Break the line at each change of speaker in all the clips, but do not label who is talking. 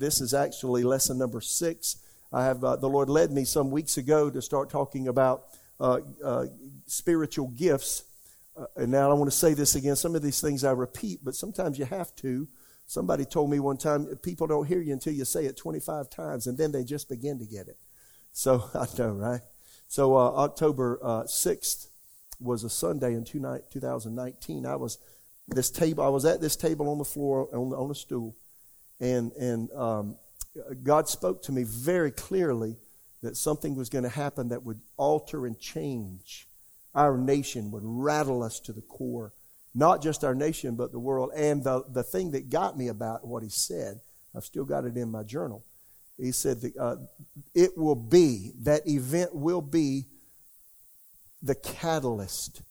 uh, this is actually lesson number six. I have uh, the Lord led me some weeks ago to start talking about uh, uh, spiritual gifts. Uh, and now I want to say this again. Some of these things I repeat, but sometimes you have to. Somebody told me one time, people don't hear you until you say it 25 times, and then they just begin to get it. So I know, right? So October 6th was a Sunday in 2019. I was this table. I was at this table on the floor on, on a stool, and and um, God spoke to me very clearly that something was going to happen that would alter and change our nation, would rattle us to the core. Not just our nation, but the world. And the, the thing that got me about what he said, I've still got it in my journal. He said that uh, it will be, that event will be the catalyst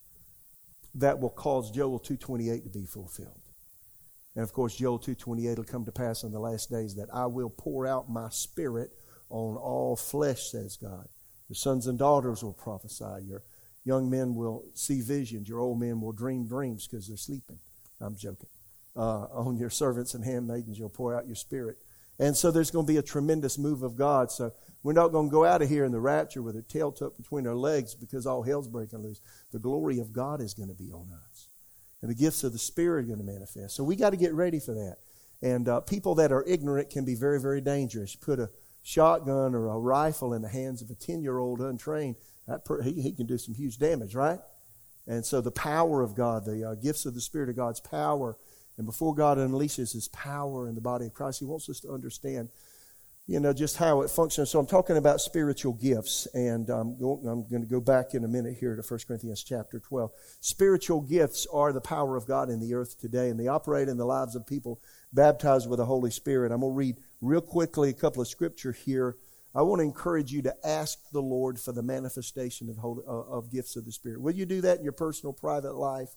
that will cause Joel 228 to be fulfilled. And of course, Joel 2.28 will come to pass in the last days that I will pour out my spirit on all flesh, says God. Your sons and daughters will prophesy. Your young men will see visions. Your old men will dream dreams because they're sleeping. I'm joking. Uh, on your servants and handmaidens, you'll pour out your spirit. And so there's going to be a tremendous move of God. So we're not going to go out of here in the rapture with our tail tucked between our legs because all hell's breaking loose. The glory of God is going to be on us and the gifts of the Spirit are going to manifest. So we got to get ready for that. And uh, people that are ignorant can be very, very dangerous. Put a shotgun or a rifle in the hands of a 10 year old untrained, that per- he, he can do some huge damage, right? And so the power of God, the uh, gifts of the Spirit of God's power, and before God unleashes His power in the body of Christ, He wants us to understand you know, just how it functions. So I'm talking about spiritual gifts, and I'm going, I'm going to go back in a minute here to 1 Corinthians chapter 12. Spiritual gifts are the power of God in the earth today, and they operate in the lives of people baptized with the Holy Spirit. I'm going to read real quickly a couple of scripture here. I want to encourage you to ask the Lord for the manifestation of, holy, uh, of gifts of the Spirit. Will you do that in your personal, private life?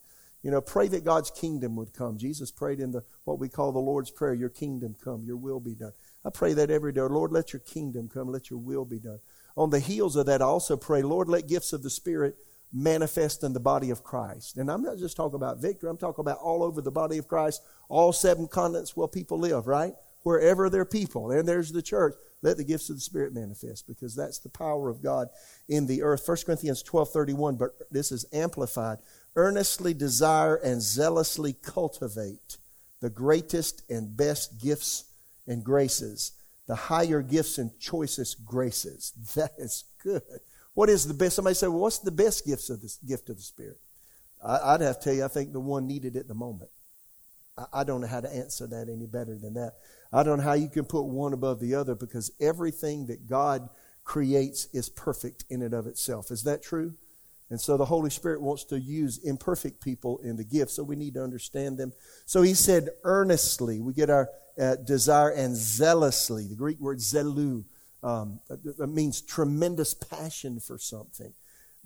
You know, pray that God's kingdom would come. Jesus prayed in the what we call the Lord's Prayer, Your kingdom come, your will be done. I pray that every day. Lord, let your kingdom come, let your will be done. On the heels of that, I also pray, Lord, let gifts of the Spirit manifest in the body of Christ. And I'm not just talking about Victory, I'm talking about all over the body of Christ, all seven continents where people live, right? Wherever there are people, and there's the church, let the gifts of the Spirit manifest because that's the power of God in the earth. 1 Corinthians 12 31, but this is amplified. Earnestly desire and zealously cultivate the greatest and best gifts and graces, the higher gifts and choicest graces. That is good. What is the best? Somebody say, well, what's the best gifts of gift of the Spirit? I, would have to tell you, I think the one needed at the moment. I, I don't know how to answer that any better than that. I don't know how you can put one above the other because everything that God creates is perfect in and of itself. Is that true? And so the Holy Spirit wants to use imperfect people in the gift, so we need to understand them. So he said, earnestly, we get our uh, desire and zealously. The Greek word zeloo um, means tremendous passion for something.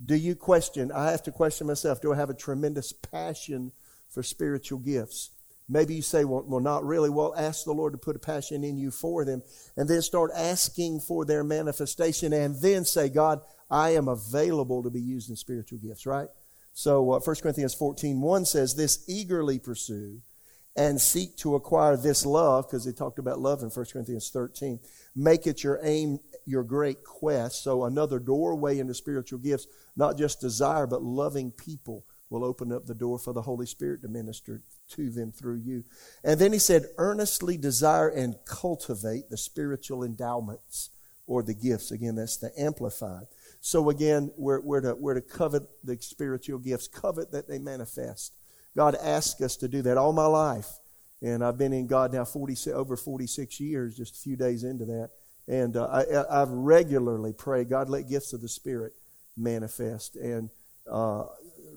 Do you question? I have to question myself do I have a tremendous passion for spiritual gifts? Maybe you say, well, well, not really. Well, ask the Lord to put a passion in you for them, and then start asking for their manifestation, and then say, God, I am available to be used in spiritual gifts, right? So uh, 1 Corinthians 14, 1 says this, eagerly pursue and seek to acquire this love, because they talked about love in 1 Corinthians 13. Make it your aim, your great quest. So another doorway into spiritual gifts, not just desire, but loving people will open up the door for the Holy Spirit to minister to them through you. And then he said, earnestly desire and cultivate the spiritual endowments or the gifts. Again, that's the amplified. So again, we're, we're, to, we're to covet the spiritual gifts, covet that they manifest. God asks us to do that all my life. And I've been in God now 40, over 46 years, just a few days into that. And uh, I, regularly prayed, God, let gifts of the Spirit manifest. And uh,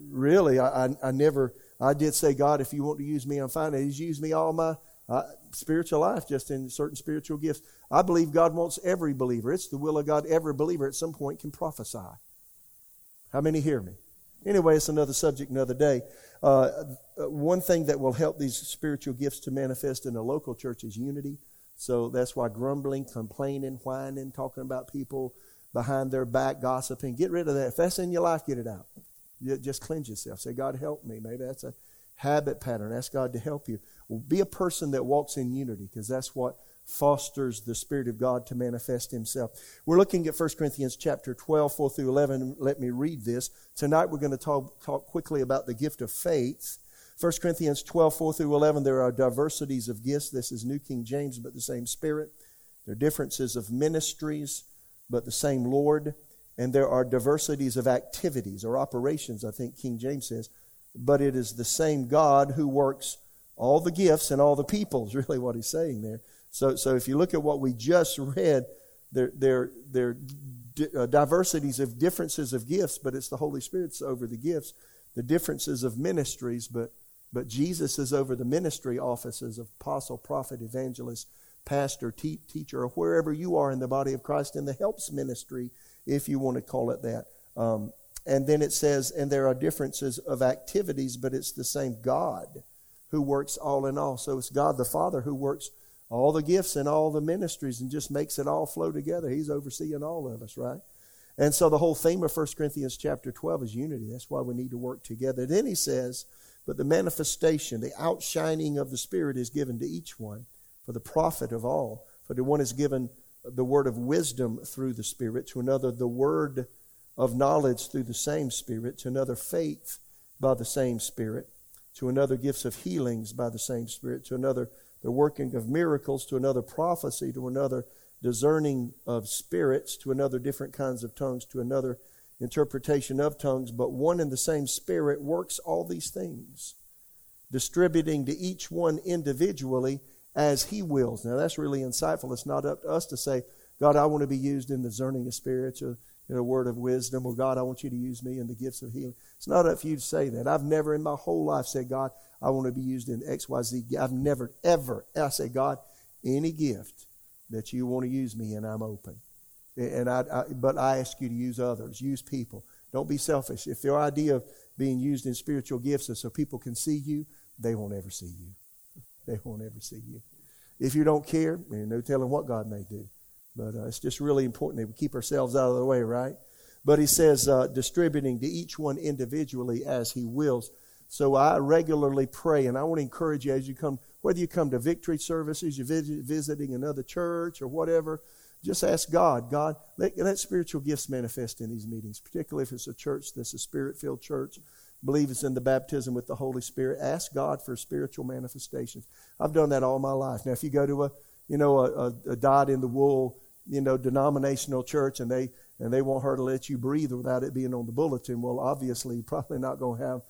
really, I, I, I, never, I did say, God, if you want to use me, I'm fine. He's used me all my uh, spiritual life, just in certain spiritual gifts. I believe God wants every believer. It's the will of God. Every believer at some point can prophesy. How many hear me? Anyway, it's another subject, another day. Uh, one thing that will help these spiritual gifts to manifest in a local church is unity. So that's why grumbling, complaining, whining, talking about people behind their back, gossiping, get rid of that. If that's in your life, get it out. Just cleanse yourself. Say, God, help me. Maybe that's a habit pattern. Ask God to help you. Well, be a person that walks in unity because that's what fosters the Spirit of God to manifest Himself. We're looking at 1 Corinthians chapter 12, 4 through 11. Let me read this. Tonight we're going to talk, talk quickly about the gift of faith. 1 Corinthians 12, 4 through 11, there are diversities of gifts. This is New King James, but the same Spirit. There are differences of ministries, but the same Lord. And there are diversities of activities or operations, I think King James says, but it is the same God who works all the gifts and all the peoples, really what he's saying there. So, so if you look at what we just read, there, there, there are uh, diversities of differences of gifts, but it's the Holy Spirit's over the gifts. The differences of ministries, but, but Jesus is over the ministry offices of apostle, prophet, evangelist, pastor, te- teacher, or wherever you are in the body of Christ in the helps ministry, if you want to call it that. Um, and then it says, and there are differences of activities, but it's the same God who works all in all. So it's God the Father who works all the gifts and all the ministries and just makes it all flow together. He's overseeing all of us, right? And so the whole theme of 1 Corinthians chapter 12 is unity. That's why we need to work together. Then he says, but the manifestation, the outshining of the Spirit is given to each one for the profit of all. For to one is given the word of wisdom through the Spirit, to another the word of knowledge through the same Spirit, to another faith by the same Spirit to another gifts of healings by the same Spirit, to another the working of miracles, to another prophecy, to another discerning of spirits, to another different kinds of tongues, to another interpretation of tongues. But one and the same Spirit works all these things, distributing to each one individually as He wills. Now that's really insightful. It's not up to us to say, God, I want to be used in the discerning of spirits or in a word of wisdom, or God, I want you to use me in the gifts of healing. It's not up for you to say that. I've never in my whole life said, God, I want to be used in X, Y, Z. I've never, ever, I say, God, any gift that you want to use me in, I'm open. And I, I, but I ask you to use others, use people. Don't be selfish. If your idea of being used in spiritual gifts is so people can see you, they won't ever see you. They won't ever see you. If you don't care, there's no telling what God may do. But uh, it's just really important that we keep ourselves out of the way, right? But he says, uh, distributing to each one individually as he wills. So I regularly pray, and I want to encourage you as you come, whether you come to victory services, you're visit, visiting another church or whatever, just ask God, God, let, let spiritual gifts manifest in these meetings, particularly if it's a church that's a spirit filled church believes in the baptism with the Holy Spirit. Ask God for spiritual manifestations. I've done that all my life. Now, if you go to a, you know, a, a, a in the wool you know, denominational church and they and they want her to let you breathe without it being on the bulletin. Well, obviously, you're probably not going to have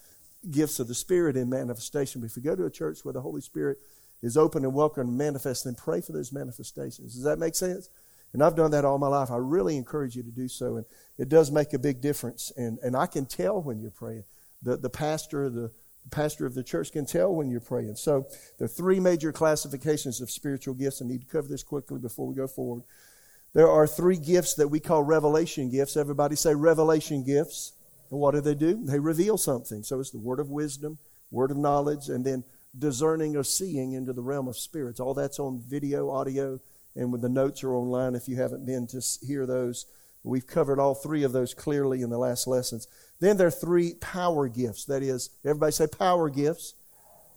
gifts of the Spirit in manifestation. But if you go to a church where the Holy Spirit is open and welcome and manifest, then pray for those manifestations. Does that make sense? And I've done that all my life. I really encourage you to do so. And it does make a big difference. And, and I can tell when you're praying. The, the pastor, the, pastor of the church can tell when you're praying. So there are three major classifications of spiritual gifts. I need to cover this quickly before we go forward. There are three gifts that we call revelation gifts. Everybody say revelation gifts. And what do they do? They reveal something. So it's the word of wisdom, word of knowledge, and then discerning or seeing into the realm of spirits. All that's on video, audio, and when the notes are online if you haven't been to hear those. We've covered all three of those clearly in the last lessons. Then there are three power gifts. That is, everybody say power gifts.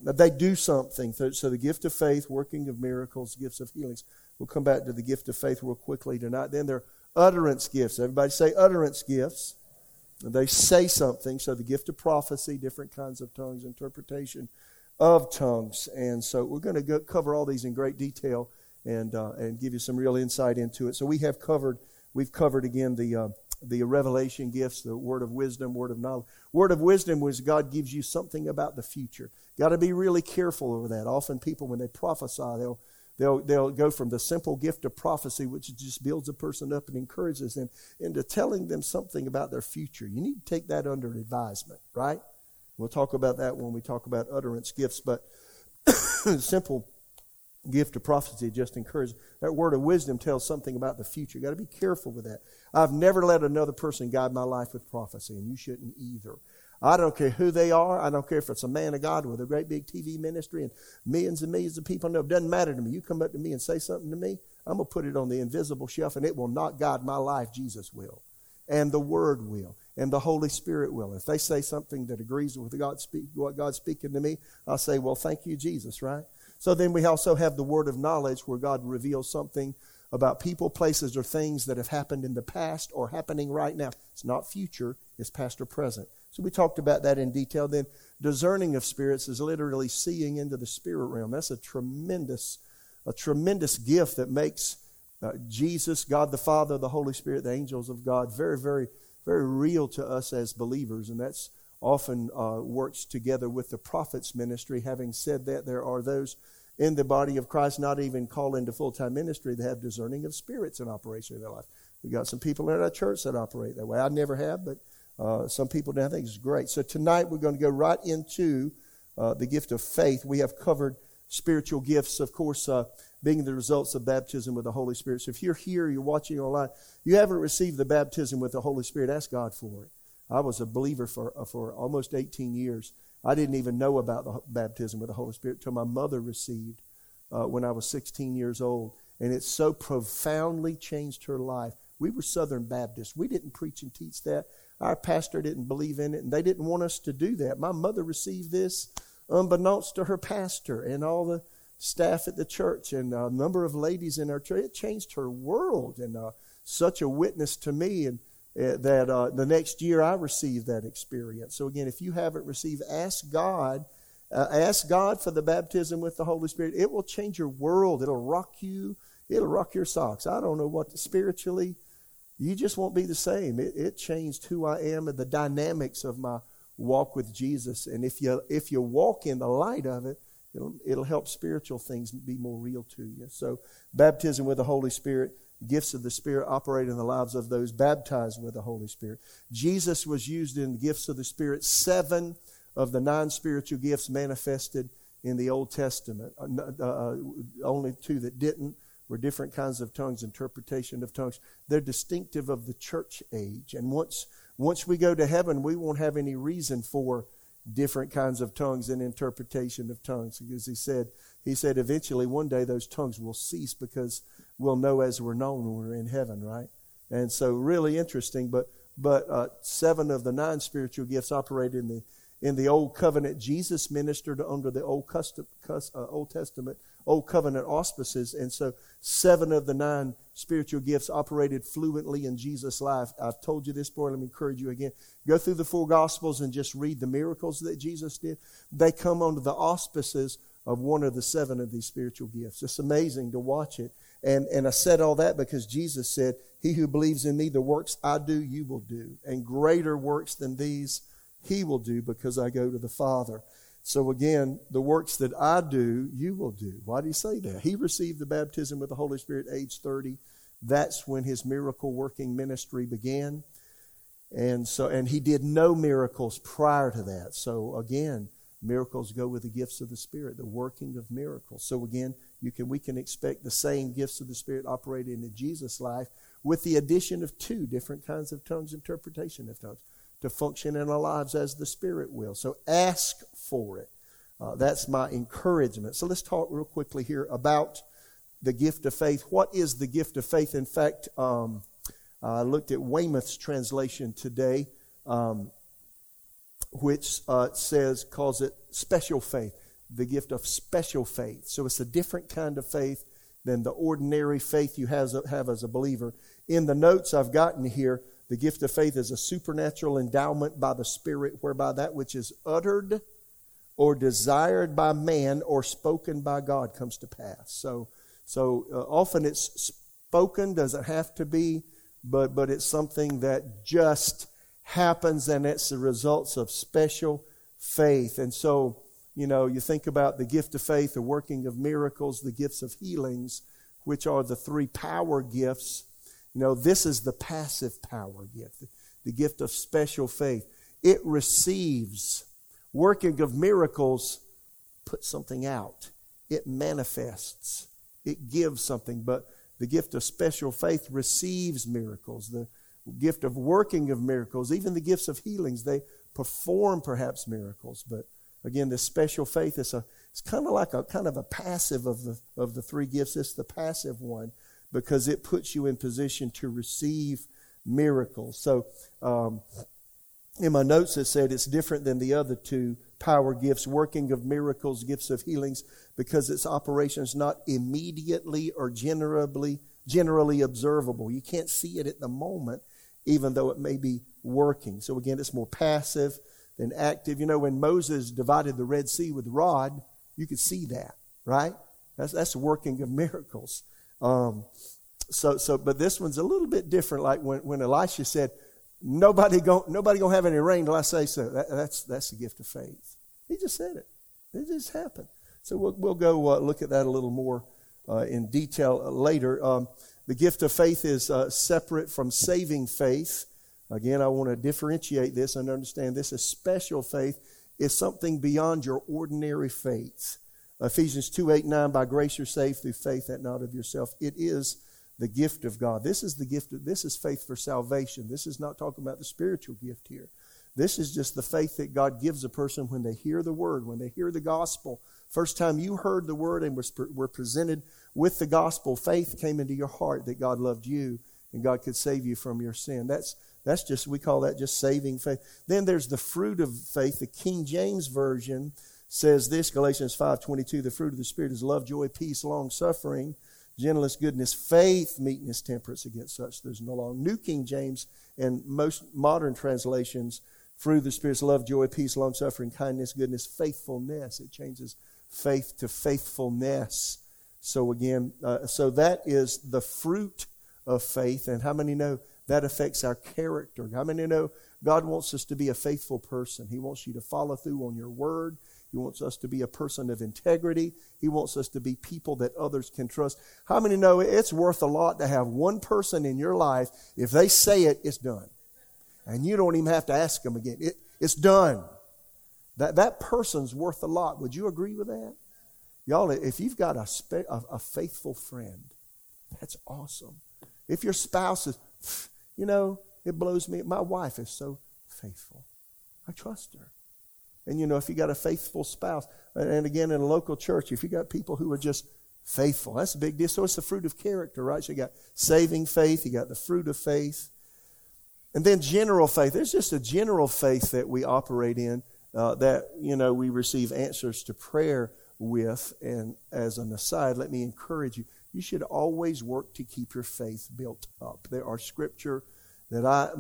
They do something. So the gift of faith, working of miracles, gifts of healings. We'll come back to the gift of faith real quickly tonight. Then there are utterance gifts. Everybody say utterance gifts. They say something. So the gift of prophecy, different kinds of tongues, interpretation of tongues. And so we're going to cover all these in great detail and uh, and give you some real insight into it. So we have covered we've covered again the uh, the revelation gifts, the word of wisdom, word of knowledge. Word of wisdom was God gives you something about the future. Got to be really careful over that. Often people when they prophesy, they'll They'll, they'll go from the simple gift of prophecy, which just builds a person up and encourages them, into telling them something about their future. You need to take that under advisement, right? We'll talk about that when we talk about utterance gifts, but simple gift of prophecy just encourages. That word of wisdom tells something about the future. You've got to be careful with that. I've never let another person guide my life with prophecy, and you shouldn't either. I don't care who they are. I don't care if it's a man of God with a great big TV ministry and millions and millions of people know. It doesn't matter to me. You come up to me and say something to me, I'm going to put it on the invisible shelf and it will not guide my life. Jesus will. And the Word will. And the Holy Spirit will. If they say something that agrees with God speak, what God's speaking to me, I'll say, well, thank you, Jesus, right? So then we also have the word of knowledge where God reveals something about people, places, or things that have happened in the past or happening right now. It's not future, it's past or present. So we talked about that in detail. Then discerning of spirits is literally seeing into the spirit realm. That's a tremendous, a tremendous gift that makes uh, Jesus, God the Father, the Holy Spirit, the angels of God, very, very, very real to us as believers. And that's often uh, works together with the prophet's ministry. Having said that, there are those in the body of Christ not even called into full time ministry that have discerning of spirits in operation in their life. We got some people in our church that operate that way. I never have, but uh, some people do. I think it's great. So tonight we're going to go right into uh, the gift of faith. We have covered spiritual gifts, of course, uh, being the results of baptism with the Holy Spirit. So if you're here, you're watching online, you haven't received the baptism with the Holy Spirit, ask God for it. I was a believer for, uh, for almost 18 years. I didn't even know about the baptism with the Holy Spirit until my mother received uh, when I was 16 years old. And it so profoundly changed her life. We were Southern Baptists. We didn't preach and teach that. Our pastor didn't believe in it, and they didn't want us to do that. My mother received this unbeknownst to her pastor and all the staff at the church and a number of ladies in our church. It changed her world and uh, such a witness to me. And uh, that uh, the next year I received that experience. So again, if you haven't received, ask God. Uh, ask God for the baptism with the Holy Spirit. It will change your world. It'll rock you. It'll rock your socks. I don't know what to, spiritually you just won't be the same. It, it changed who I am and the dynamics of my walk with Jesus. And if you if you walk in the light of it, it'll it'll help spiritual things be more real to you. So baptism with the Holy Spirit, gifts of the Spirit operate in the lives of those baptized with the Holy Spirit. Jesus was used in the gifts of the Spirit. Seven of the nine spiritual gifts manifested in the Old Testament. Uh, uh, only two that didn't were different kinds of tongues, interpretation of tongues. They're distinctive of the church age. And once, once we go to heaven, we won't have any reason for different kinds of tongues and interpretation of tongues. Because he said, he said eventually one day those tongues will cease because we'll know as we're known when we're in heaven, right? And so really interesting. But but uh, seven of the nine spiritual gifts operate in the in the old covenant. Jesus ministered under the old custom, uh, Old Testament Old Covenant auspices. And so seven of the nine spiritual gifts operated fluently in Jesus' life. I've told you this before. Let me encourage you again. Go through the four Gospels and just read the miracles that Jesus did. They come under the auspices of one of the seven of these spiritual gifts. It's amazing to watch it. And, and I said all that because Jesus said, He who believes in me, the works I do, you will do. And greater works than these he will do because I go to the Father. So again, the works that I do, you will do. Why do you say that? He received the baptism with the Holy Spirit at age 30. That's when his miracle working ministry began. And so and he did no miracles prior to that. So again, miracles go with the gifts of the Spirit, the working of miracles. So again, you can we can expect the same gifts of the Spirit operating in Jesus' life with the addition of two different kinds of tongues, interpretation of tongues to function in our lives as the Spirit will. So ask for it. Uh, that's my encouragement. So let's talk real quickly here about the gift of faith. What is the gift of faith? In fact, um, I looked at Weymouth's translation today, um, which uh, says, calls it special faith, the gift of special faith. So it's a different kind of faith than the ordinary faith you have, have as a believer. In the notes I've gotten here, the gift of faith is a supernatural endowment by the Spirit whereby that which is uttered or desired by man or spoken by God comes to pass. So, so uh, often it's spoken, doesn't have to be, but, but it's something that just happens and it's the results of special faith. And so, you know, you think about the gift of faith, the working of miracles, the gifts of healings, which are the three power gifts you know, this is the passive power gift, the gift of special faith. It receives, working of miracles, put something out. It manifests. It gives something. But the gift of special faith receives miracles. The gift of working of miracles, even the gifts of healings, they perform perhaps miracles. But again, this special faith is a it's kind of like a kind of a passive of the of the three gifts. It's the passive one because it puts you in position to receive miracles. So, um, in my notes it said it's different than the other two power gifts, working of miracles, gifts of healings, because its operation is not immediately or generally generally observable. You can't see it at the moment, even though it may be working. So again, it's more passive than active. You know, when Moses divided the Red Sea with rod, you could see that, right? That's that's working of miracles. Um, so so, but this one's a little bit different. Like when when Elisha said, "Nobody go nobody gonna have any rain till I say so." That, that's that's the gift of faith. He just said it. It just happened. So we'll we'll go uh, look at that a little more uh, in detail later. Um, the gift of faith is uh, separate from saving faith. Again, I want to differentiate this and understand this is special faith is something beyond your ordinary faith. Ephesians 2 8 9, by grace you're saved through faith, that not of yourself. It is the gift of God. This is the gift, of, this is faith for salvation. This is not talking about the spiritual gift here. This is just the faith that God gives a person when they hear the word, when they hear the gospel. First time you heard the word and were presented with the gospel, faith came into your heart that God loved you and God could save you from your sin. That's that's just we call that just saving faith. Then there's the fruit of faith. The King James version says this, Galatians 5:22, the fruit of the spirit is love, joy, peace, long suffering, gentleness, goodness, faith, meekness, temperance. Against such there's no law. New King James and most modern translations, fruit of the spirit is love, joy, peace, long suffering, kindness, goodness, faithfulness. It changes faith to faithfulness. So again, uh, so that is the fruit of faith. And how many know that affects our character? How many know God wants us to be a faithful person? He wants you to follow through on your word. He wants us to be a person of integrity. He wants us to be people that others can trust. How many know it's worth a lot to have one person in your life, if they say it, it's done. And you don't even have to ask them again. It, it's done. That, that person's worth a lot. Would you agree with that? Y'all, if you've got a, spe- a, a faithful friend, that's awesome. If your spouse is, you know, it blows me. My wife is so faithful. I trust her. And you know, if you got a faithful spouse, and again in a local church, if you got people who are just faithful, that's a big deal. So it's the fruit of character, right? So you got saving faith, you got the fruit of faith. And then general faith. There's just a general faith that we operate in uh, that, you know, we receive answers to prayer with. And as an aside, let me encourage you you should always work to keep your faith built up. There are scripture that I,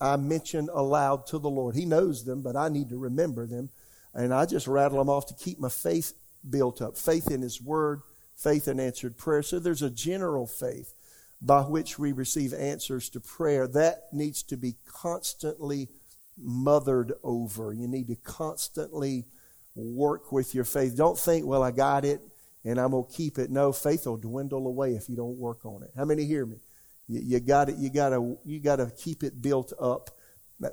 I mention aloud to the Lord. He knows them, but I need to remember them. And I just rattle them off to keep my faith built up faith in His Word, faith in answered prayer. So there's a general faith by which we receive answers to prayer. That needs to be constantly mothered over. You need to constantly work with your faith. Don't think, well, I got it and I'm going to keep it. No, faith will dwindle away if you don't work on it. How many hear me? You, got it. You got to. You got to keep it built up.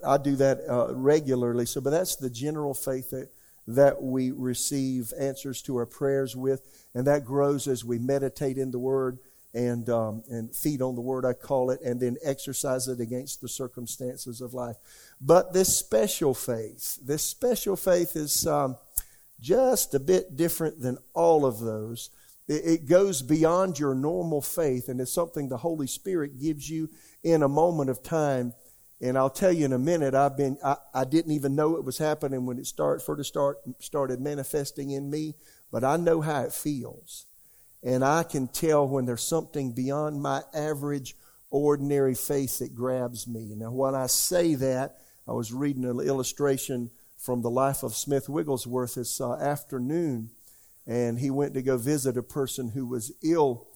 I do that uh, regularly. So, but that's the general faith that that we receive answers to our prayers with, and that grows as we meditate in the Word and um, and feed on the Word. I call it, and then exercise it against the circumstances of life. But this special faith, this special faith is. Um, just a bit different than all of those. It goes beyond your normal faith, and it's something the Holy Spirit gives you in a moment of time. And I'll tell you in a minute, I've been, I, I didn't even know it was happening when it start, first start, started manifesting in me, but I know how it feels. And I can tell when there's something beyond my average, ordinary faith that grabs me. Now, when I say that, I was reading an illustration from the life of Smith Wigglesworth this uh, afternoon. And he went to go visit a person who was ill.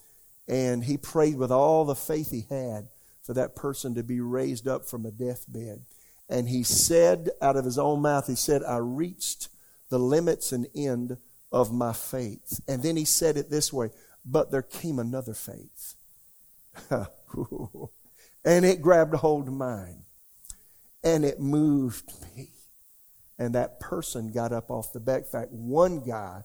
And he prayed with all the faith he had for that person to be raised up from a deathbed. And he said out of his own mouth, he said, I reached the limits and end of my faith. And then he said it this way, but there came another faith. and it grabbed a hold of mine. And it moved me and that person got up off the. In fact, one guy,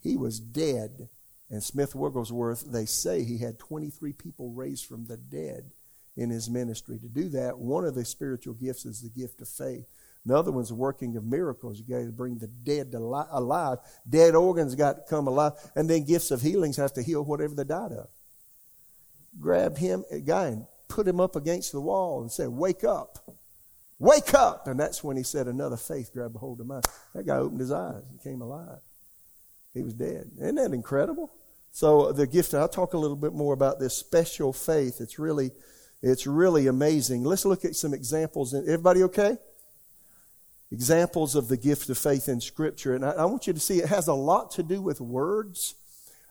he was dead. And Smith Wigglesworth, they say he had 23 people raised from the dead in his ministry. To do that, one of the spiritual gifts is the gift of faith. Another one's the working of miracles. You got to bring the dead to li- alive. Dead organs got to come alive. And then gifts of healings have to heal whatever they died of. Grab him, a guy, and put him up against the wall and say, Wake up. Wake up! And that's when he said, Another faith grabbed a hold of mine. That guy opened his eyes and came alive. He was dead. Isn't that incredible? So the gift, I'll talk a little bit more about this special faith. It's really, it's really amazing. Let's look at some examples. Everybody okay? Examples of the gift of faith in Scripture. And I, I want you to see it has a lot to do with words.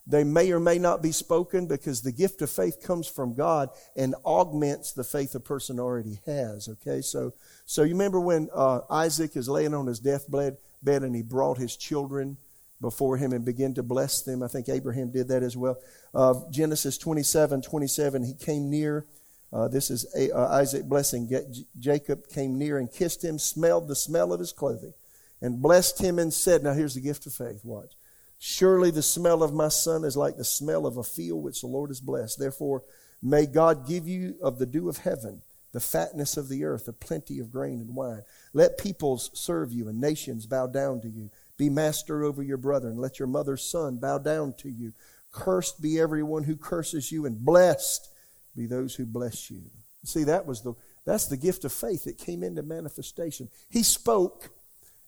They may or may not be spoken because the gift of faith comes from God and augments the faith a person already has. Okay, so so you remember when uh, Isaac is laying on his deathbed bed and he brought his children before him and begin to bless them. I think Abraham did that as well. Uh, Genesis 27, 27, he came near. Uh, this is a, uh, Isaac blessing. J- Jacob came near and kissed him, smelled the smell of his clothing, and blessed him and said, Now here's the gift of faith. Watch. Surely the smell of my son is like the smell of a field which the Lord has blessed. Therefore, may God give you of the dew of heaven, the fatness of the earth, the plenty of grain and wine. Let peoples serve you and nations bow down to you. Be master over your brethren. Let your mother's son bow down to you. Cursed be everyone who curses you, and blessed be those who bless you. See, that was the that's the gift of faith that came into manifestation. He spoke,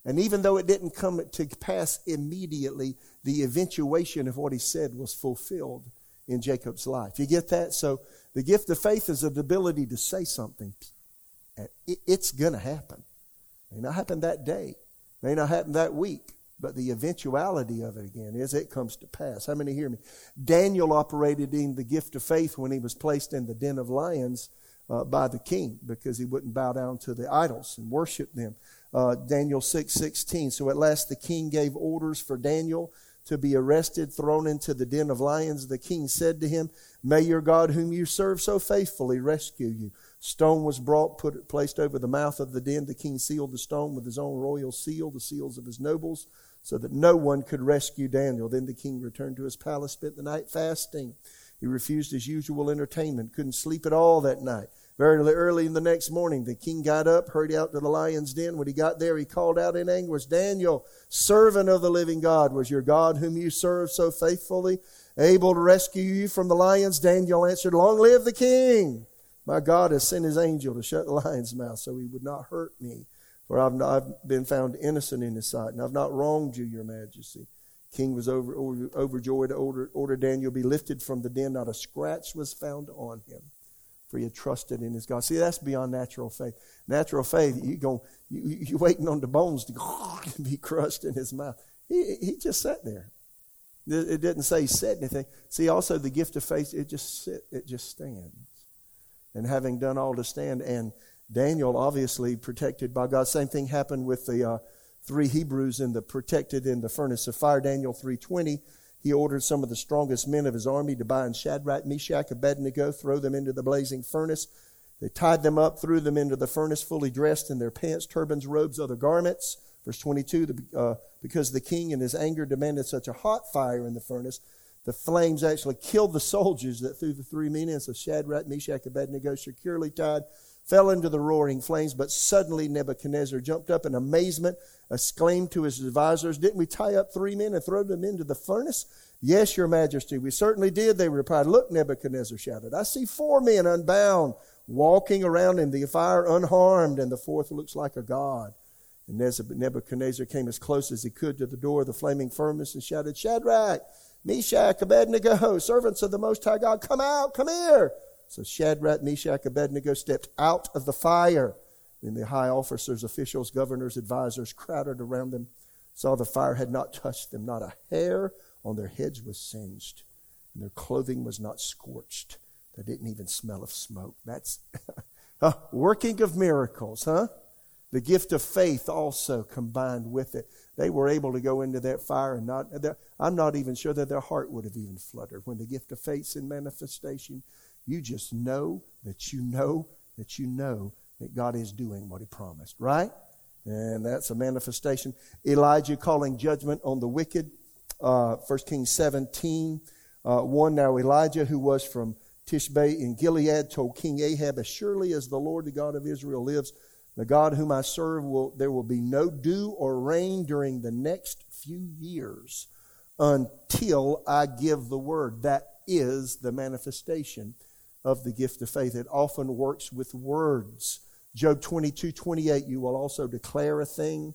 and even though it didn't come to pass immediately, the eventuation of what he said was fulfilled in Jacob's life. You get that? So the gift of faith is the ability to say something. And It's going to happen. May not happen that day. May not happen that week. But the eventuality of it again is it comes to pass. How many hear me? Daniel operated in the gift of faith when he was placed in the den of lions uh, by the king because he wouldn't bow down to the idols and worship them. Uh, Daniel 6 16. So at last the king gave orders for Daniel to be arrested, thrown into the den of lions. The king said to him, May your God, whom you serve so faithfully, rescue you. Stone was brought, put placed over the mouth of the den. The king sealed the stone with his own royal seal, the seals of his nobles so that no one could rescue Daniel. Then the king returned to his palace, spent the night fasting. He refused his usual entertainment, couldn't sleep at all that night. Very early in the next morning, the king got up, hurried out to the lion's den. When he got there, he called out in anguish, Daniel, servant of the living God, was your God whom you served so faithfully able to rescue you from the lions? Daniel answered, Long live the king! My God has sent his angel to shut the lion's mouth so he would not hurt me. For I've, not, I've been found innocent in his sight, and I've not wronged you, your majesty. King was over, over, overjoyed, ordered, order Daniel be lifted from the den. Not a scratch was found on him, for he had trusted in his God. See, that's beyond natural faith. Natural faith, you go, you, you waiting on the bones to be crushed in his mouth. He, he just sat there. It didn't say he said anything. See, also the gift of faith, it just sit, it just stands. And having done all to stand and Daniel, obviously protected by God. Same thing happened with the uh, three Hebrews in the protected in the furnace of fire. Daniel 3:20. He ordered some of the strongest men of his army to bind Shadrach, Meshach, Abednego, throw them into the blazing furnace. They tied them up, threw them into the furnace, fully dressed in their pants, turbans, robes, other garments. Verse 22, the, uh, because the king in his anger demanded such a hot fire in the furnace, the flames actually killed the soldiers that threw the three men in. So Shadrach, Meshach, Abednego, securely tied, fell into the roaring flames. But suddenly Nebuchadnezzar jumped up in amazement, exclaimed to his advisors, Didn't we tie up three men and throw them into the furnace? Yes, your majesty, we certainly did, they replied. Look, Nebuchadnezzar shouted, I see four men unbound, walking around in the fire unharmed, and the fourth looks like a god. And Nebuchadnezzar came as close as he could to the door of the flaming furnace and shouted, Shadrach, Meshach, Abednego, servants of the Most High God, come out, come here. So Shadrach, Meshach, Abednego stepped out of the fire. Then the high officers, officials, governors, advisors crowded around them, saw the fire had not touched them. Not a hair on their heads was singed, and their clothing was not scorched. They didn't even smell of smoke. That's a working of miracles, huh? The gift of faith also combined with it. They were able to go into that fire and not, I'm not even sure that their heart would have even fluttered. When the gift of faith's in manifestation, you just know that you know that you know that God is doing what He promised, right? And that's a manifestation. Elijah calling judgment on the wicked. Uh, 1 Kings 17, uh, 1. Now Elijah, who was from Tishbe in Gilead, told King Ahab, As surely as the Lord, the God of Israel, lives, the God whom I serve, will, there will be no dew or rain during the next few years until I give the word. That is the manifestation of the gift of faith. It often works with words. Job 22, 28, you will also declare a thing,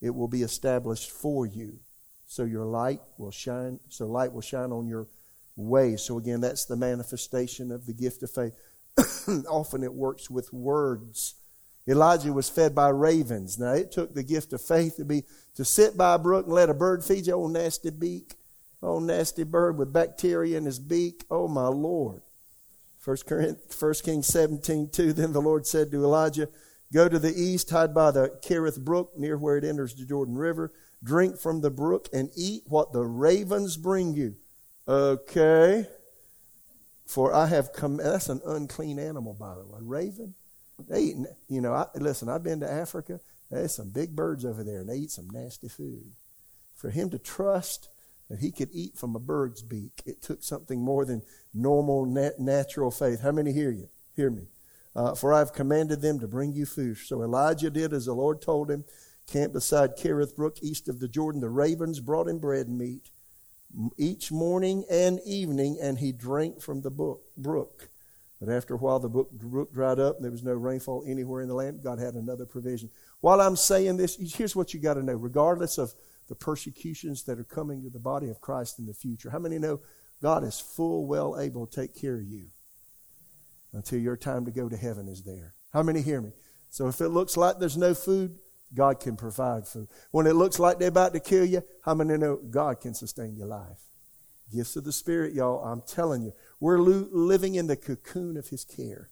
it will be established for you. So your light will shine, so light will shine on your way. So again, that's the manifestation of the gift of faith. Often it works with words. Elijah was fed by ravens. Now it took the gift of faith to be to sit by a brook and let a bird feed you. Oh, nasty beak. Oh, nasty bird with bacteria in his beak. Oh, my Lord. 1 Kings 17, 2. Then the Lord said to Elijah, Go to the east, hide by the Kerith brook, near where it enters the Jordan River. Drink from the brook and eat what the ravens bring you. Okay. For I have come. That's an unclean animal, by the way. Raven. They eat, you know, I, listen, I've been to Africa. There's some big birds over there, and they eat some nasty food. For him to trust that he could eat from a bird's beak, it took something more than normal, nat- natural faith. How many hear you? Hear me. Uh, for I've commanded them to bring you food. So Elijah did as the Lord told him. Camped beside Kerith Brook, east of the Jordan. The ravens brought him bread and meat each morning and evening, and he drank from the brook. But after a while, the brook dried up, and there was no rainfall anywhere in the land. God had another provision. While I'm saying this, here's what you got to know. Regardless of the persecutions that are coming to the body of Christ in the future, how many know God is full well able to take care of you until your time to go to heaven is there? How many hear me? So if it looks like there's no food, God can provide food. When it looks like they're about to kill you, how many know God can sustain your life? Gifts of the Spirit, y'all, I'm telling you, we're lo- living in the cocoon of His care.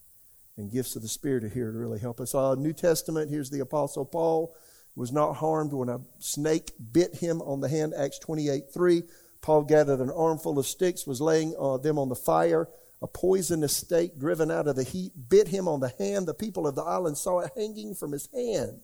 And gifts of the Spirit are here to really help us. Uh, New Testament, here's the Apostle Paul, was not harmed when a snake bit him on the hand, Acts 28 3. Paul gathered an armful of sticks, was laying uh, them on the fire. A poisonous snake driven out of the heat bit him on the hand. The people of the island saw it hanging from his hand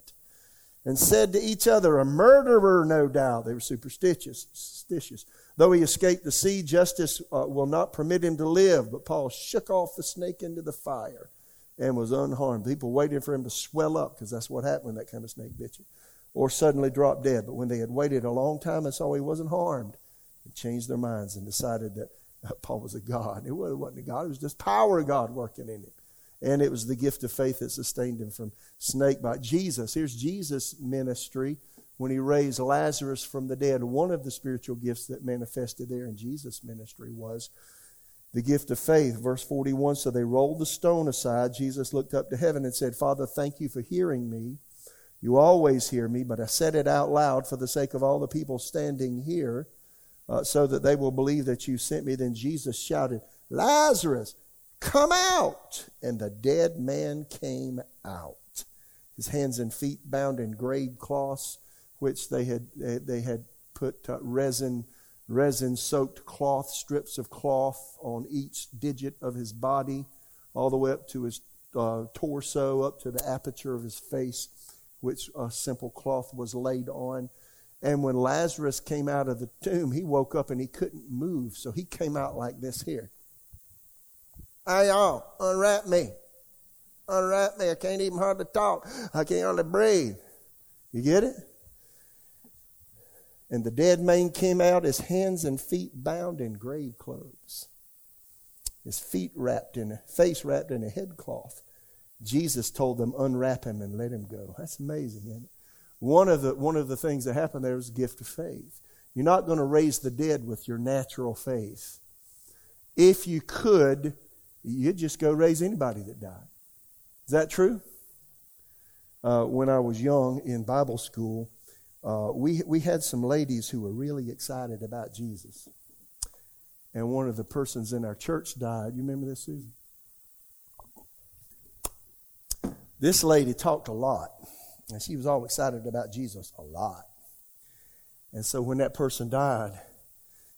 and said to each other, A murderer, no doubt. They were superstitious. superstitious. Though he escaped the sea, justice uh, will not permit him to live. But Paul shook off the snake into the fire and was unharmed. People waited for him to swell up because that's what happened when that kind of snake bit you, or suddenly drop dead. But when they had waited a long time and saw he wasn't harmed, they changed their minds and decided that uh, Paul was a God. It wasn't a God, it was just power of God working in him. And it was the gift of faith that sustained him from snake bite. Jesus, here's Jesus' ministry when he raised Lazarus from the dead. One of the spiritual gifts that manifested there in Jesus' ministry was the gift of faith. Verse 41 So they rolled the stone aside. Jesus looked up to heaven and said, Father, thank you for hearing me. You always hear me, but I said it out loud for the sake of all the people standing here, uh, so that they will believe that you sent me. Then Jesus shouted, Lazarus, Come out! And the dead man came out. His hands and feet bound in grave cloths, which they had, they had put uh, resin, resin soaked cloth, strips of cloth on each digit of his body, all the way up to his uh, torso, up to the aperture of his face, which a simple cloth was laid on. And when Lazarus came out of the tomb, he woke up and he couldn't move. So he came out like this here. Hey, y'all, unwrap me. Unwrap me. I can't even hardly talk. I can't hardly breathe. You get it? And the dead man came out, his hands and feet bound in grave clothes, his feet wrapped in a face wrapped in a headcloth. Jesus told them, unwrap him and let him go. That's amazing, isn't it? One of the, one of the things that happened there was a gift of faith. You're not going to raise the dead with your natural faith. If you could, you'd just go raise anybody that died. Is that true? Uh, when I was young in Bible school, uh, we, we had some ladies who were really excited about Jesus. And one of the persons in our church died. You remember this, Susan? This lady talked a lot, and she was all excited about Jesus a lot. And so when that person died,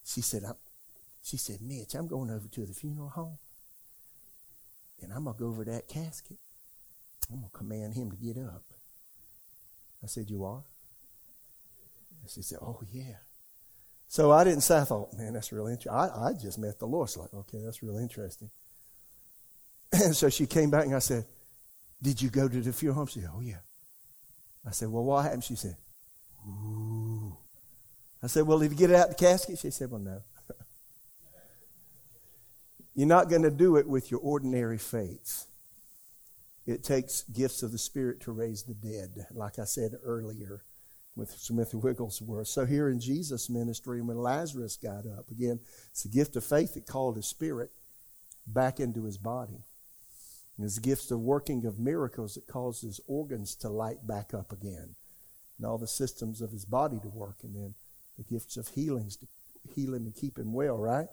she said, she said, Mitch, I'm going over to the funeral home and I'm going to go over to that casket. I'm going to command him to get up. I said, You are? She said, Oh, yeah. So I didn't say, I thought, man, that's really interesting. I, I just met the Lord. So like, okay, that's really interesting. And so she came back and I said, Did you go to the funeral home? She said, Oh, yeah. I said, Well, what happened? She said, Ooh. I said, Well, did you get it out the casket? She said, Well, no. You're not going to do it with your ordinary faith. it takes gifts of the Spirit to raise the dead, like I said earlier with Smith Wigglesworth. So here in Jesus' ministry, when Lazarus got up, again, it's the gift of faith that called his spirit back into his body. And the gifts of working of miracles that caused his organs to light back up again. And all the systems of his body to work. And then the gifts of healings to heal him and keep him well, right?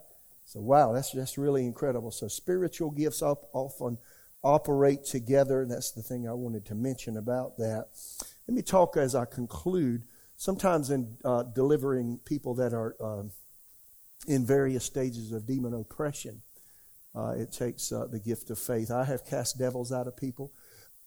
So wow, that's just really incredible. So spiritual gifts often operate together. That's the thing I wanted to mention about that. Let me talk as I conclude. Sometimes in uh, delivering people that are uh, in various stages of demon oppression, uh, it takes uh, the gift of faith. I have cast devils out of people.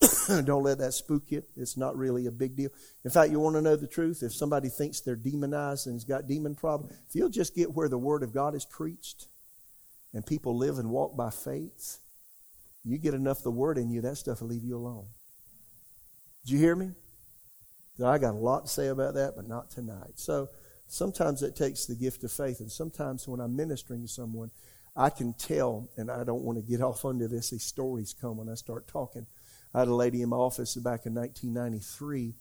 Don't let that spook you. It's not really a big deal. In fact, you want to know the truth? If somebody thinks they're demonized and has got demon problem, if you'll just get where the Word of God is preached and people live and walk by faith, you get enough of the Word in you, that stuff will leave you alone. Did you hear me? I got a lot to say about that, but not tonight. So sometimes it takes the gift of faith, and sometimes when I'm ministering to someone, I can tell, and I don't want to get off under this. These stories come when I start talking. I had a lady in my office back in 1993,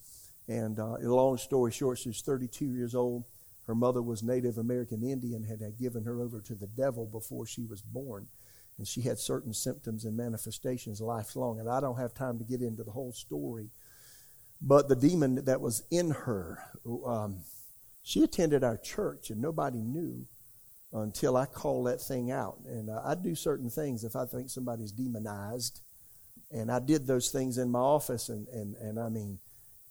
and uh, long story short, she was 32 years old. Her mother was Native American Indian, had, had given her over to the devil before she was born. And she had certain symptoms and manifestations lifelong. And I don't have time to get into the whole story but the demon that was in her, um, she attended our church and nobody knew until I called that thing out. And uh, I do certain things if I think somebody's demonized. And I did those things in my office, and, and, and I mean,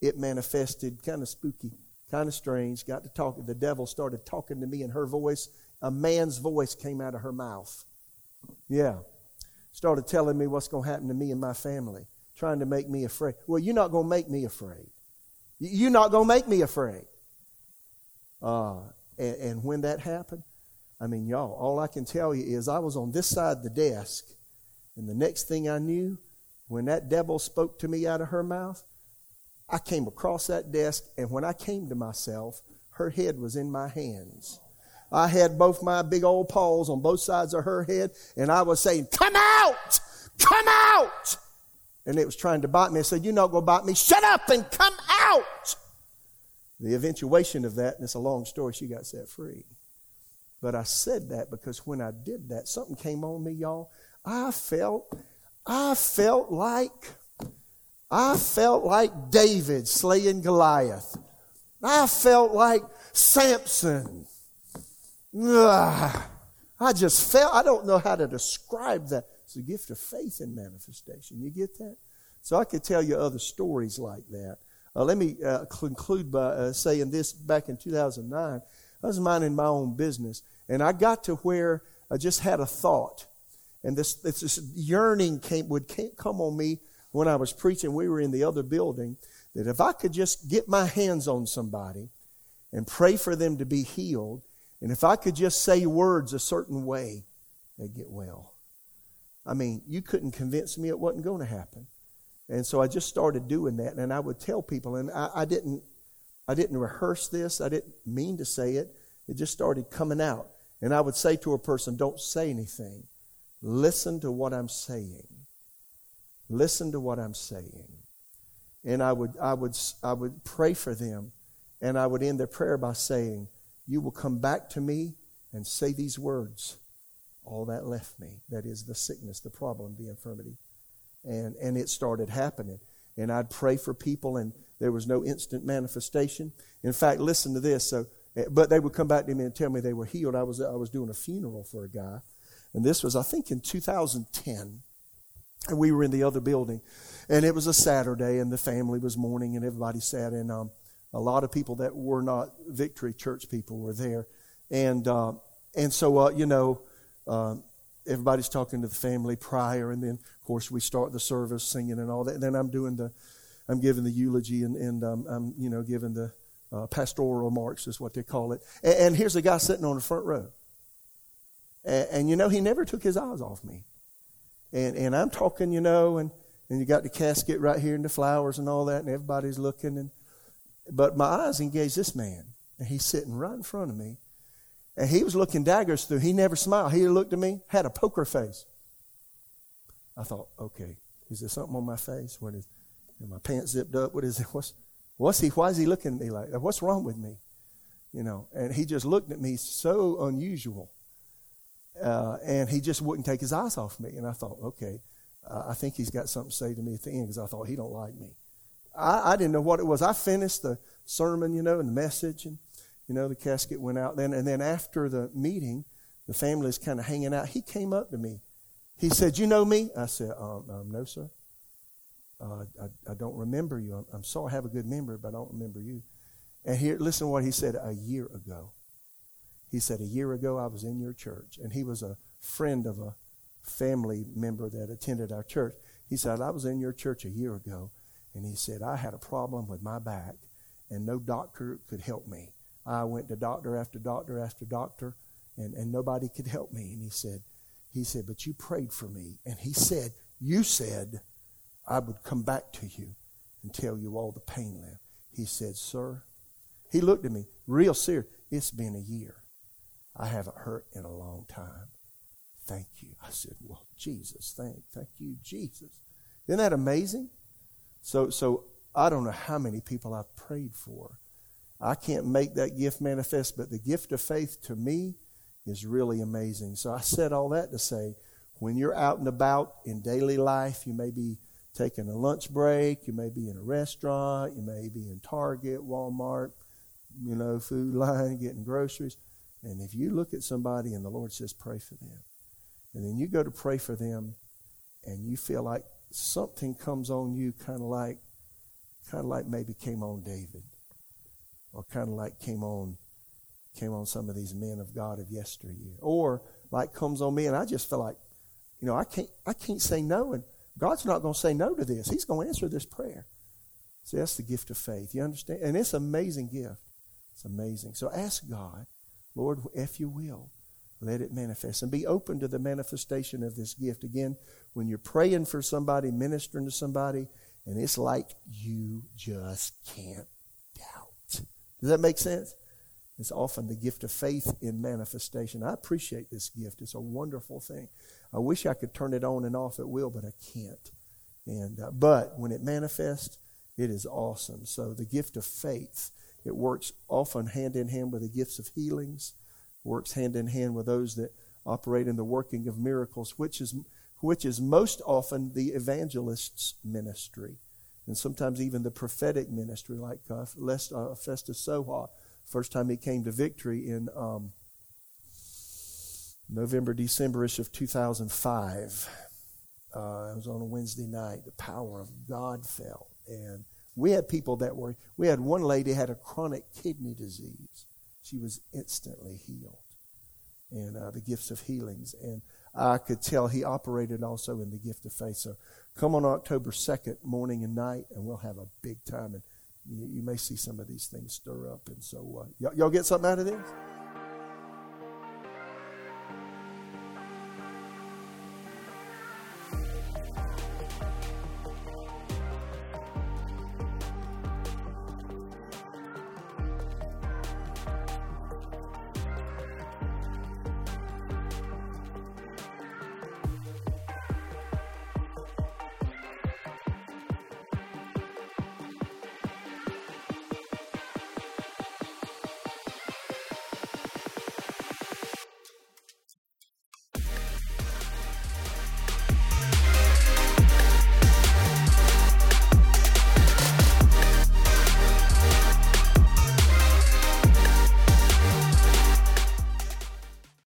it manifested kind of spooky, kind of strange. Got to talk. The devil started talking to me in her voice. A man's voice came out of her mouth. Yeah. Started telling me what's going to happen to me and my family trying to make me afraid. Well, you're not going to make me afraid. You're not going to make me afraid. Uh, and, and when that happened, I mean, y'all, all I can tell you is I was on this side of the desk, and the next thing I knew, when that devil spoke to me out of her mouth, I came across that desk, and when I came to myself, her head was in my hands. I had both my big old paws on both sides of her head, and I was saying, Come out! Come out! And it was trying to bite me. I said, You're not going to bite me. Shut up and come out. The eventuation of that, and it's a long story, she got set free. But I said that because when I did that, something came on me, y'all. I felt, I felt like, I felt like David slaying Goliath. I felt like Samson. Ugh. I just felt, I don't know how to describe that. A gift of faith in manifestation. You get that? So I could tell you other stories like that. Uh, let me uh, conclude by uh, saying this back in 2009, I was minding my own business, and I got to where I just had a thought. And this, this yearning came, would come on me when I was preaching. We were in the other building. That if I could just get my hands on somebody and pray for them to be healed, and if I could just say words a certain way, they'd get well. I mean, you couldn't convince me it wasn't going to happen. And so I just started doing that, and I would tell people, and I, I didn't, I didn't rehearse this. I didn't mean to say it. It just started coming out. And I would say to a person, "Don't say anything. Listen to what I'm saying. Listen to what I'm saying." And I would, I would, I would pray for them, and I would end their prayer by saying, "You will come back to me and say these words." All that left me. That is the sickness, the problem, the infirmity. And, and it started happening. And I'd pray for people, and there was no instant manifestation. In fact, listen to this. So, eh, but they would come back to me and tell me they were healed. I was, I was doing a funeral for a guy. And this was, I think, in 2010. And we were in the other building. And it was a Saturday, and the family was mourning, and everybody sat. And um, a lot of people that were not Victory Church people were there. And, uh, and so, uh, you know, um, everybody's talking to the family prior, and then of course we start the service singing and all that. And then I'm doing the, I'm giving the eulogy and, and um, I'm you know giving the uh, pastoral remarks is what they call it. And, and, here's a guy sitting on the front row, and, and, you know he never took his eyes off me. And and I'm talking, you know, and and you got the casket right here and the flowers and all that, and everybody's looking, and but my eyes engaged this man, and he's sitting right in front of me, and he was looking daggers through. He never smiled. He looked at me, had a poker face. I thought, okay, Is there something on my face? What is, are my pants zipped up? What is it? What's, what's he, why is he looking at me like that? What's wrong with me? You know, and he just looked at me so unusual. Uh, and he just wouldn't take his eyes off me. And I thought, okay, uh, I think he's got something to say to me at the end because I thought he don't like me. I, I didn't know what it was. I finished the sermon, you know, and the message, and you know, the casket went out then. And then after the meeting, the family is kind of hanging out. He came up to me. He said, "You know me?" I said, um, um, "No, sir. Uh, I, I, don't remember you. I'm, I'm, sorry. I have a good memory, but I don't remember you." And here, listen to what he said a year ago. He said, "A year ago, I was in your church, and he was a friend of a family member that attended our church. He said, I was in your church a year ago, and he said, I had a problem with my back, and no doctor could help me. I went to doctor after doctor after doctor, and, and nobody could help me. And he said, he said, but you prayed for me. And he said, you said I would come back to you and tell you all the pain left. He said, sir, he looked at me real serious. It's been a year. I haven't hurt in a long time. Thank you. I said, Well, Jesus, thank, thank you, Jesus. Isn't that amazing? So, so I don't know how many people I've prayed for. I can't make that gift manifest, but the gift of faith to me is really amazing. So I said all that to say, when you're out and about in daily life, you may be taking a lunch break, you may be in a restaurant, you may be in Target, Walmart, you know, food line, getting groceries. And if you look at somebody and the Lord says, pray for them, and then you go to pray for them, and you feel like something comes on you, kind of like, kind of like maybe came on David, or kind of like came on, came on some of these men of God of yesteryear, or like comes on me, and I just feel like, you know, I can't, I can't say no, and God's not going to say no to this. He's going to answer this prayer. See, that's the gift of faith. You understand? And it's an amazing gift. It's amazing. So ask God, Lord, if you will, let it manifest and be open to the manifestation of this gift. Again, when you're praying for somebody, ministering to somebody, and it's like you just can't doubt. Does that make sense? It's often the gift of faith in manifestation. I appreciate this gift. It's a wonderful thing. I wish I could turn it on and off at will, but I can't. And uh, but when it manifests, it is awesome. So the gift of faith, it works often hand in hand with the gifts of healings works hand in hand with those that operate in the working of miracles, which is, which is most often the evangelist's ministry. And sometimes even the prophetic ministry, like uh, uh, Festus Soha, first time he came to victory in um, November, Decemberish of 2005. Uh, it was on a Wednesday night. The power of God fell. And we had people that were, we had one lady had a chronic kidney disease she was instantly healed. And uh, the gifts of healings. And I could tell he operated also in the gift of faith. So come on October 2nd, morning and night, and we'll have a big time. And you, you may see some of these things stir up. And so, uh, y- y'all get something out of this?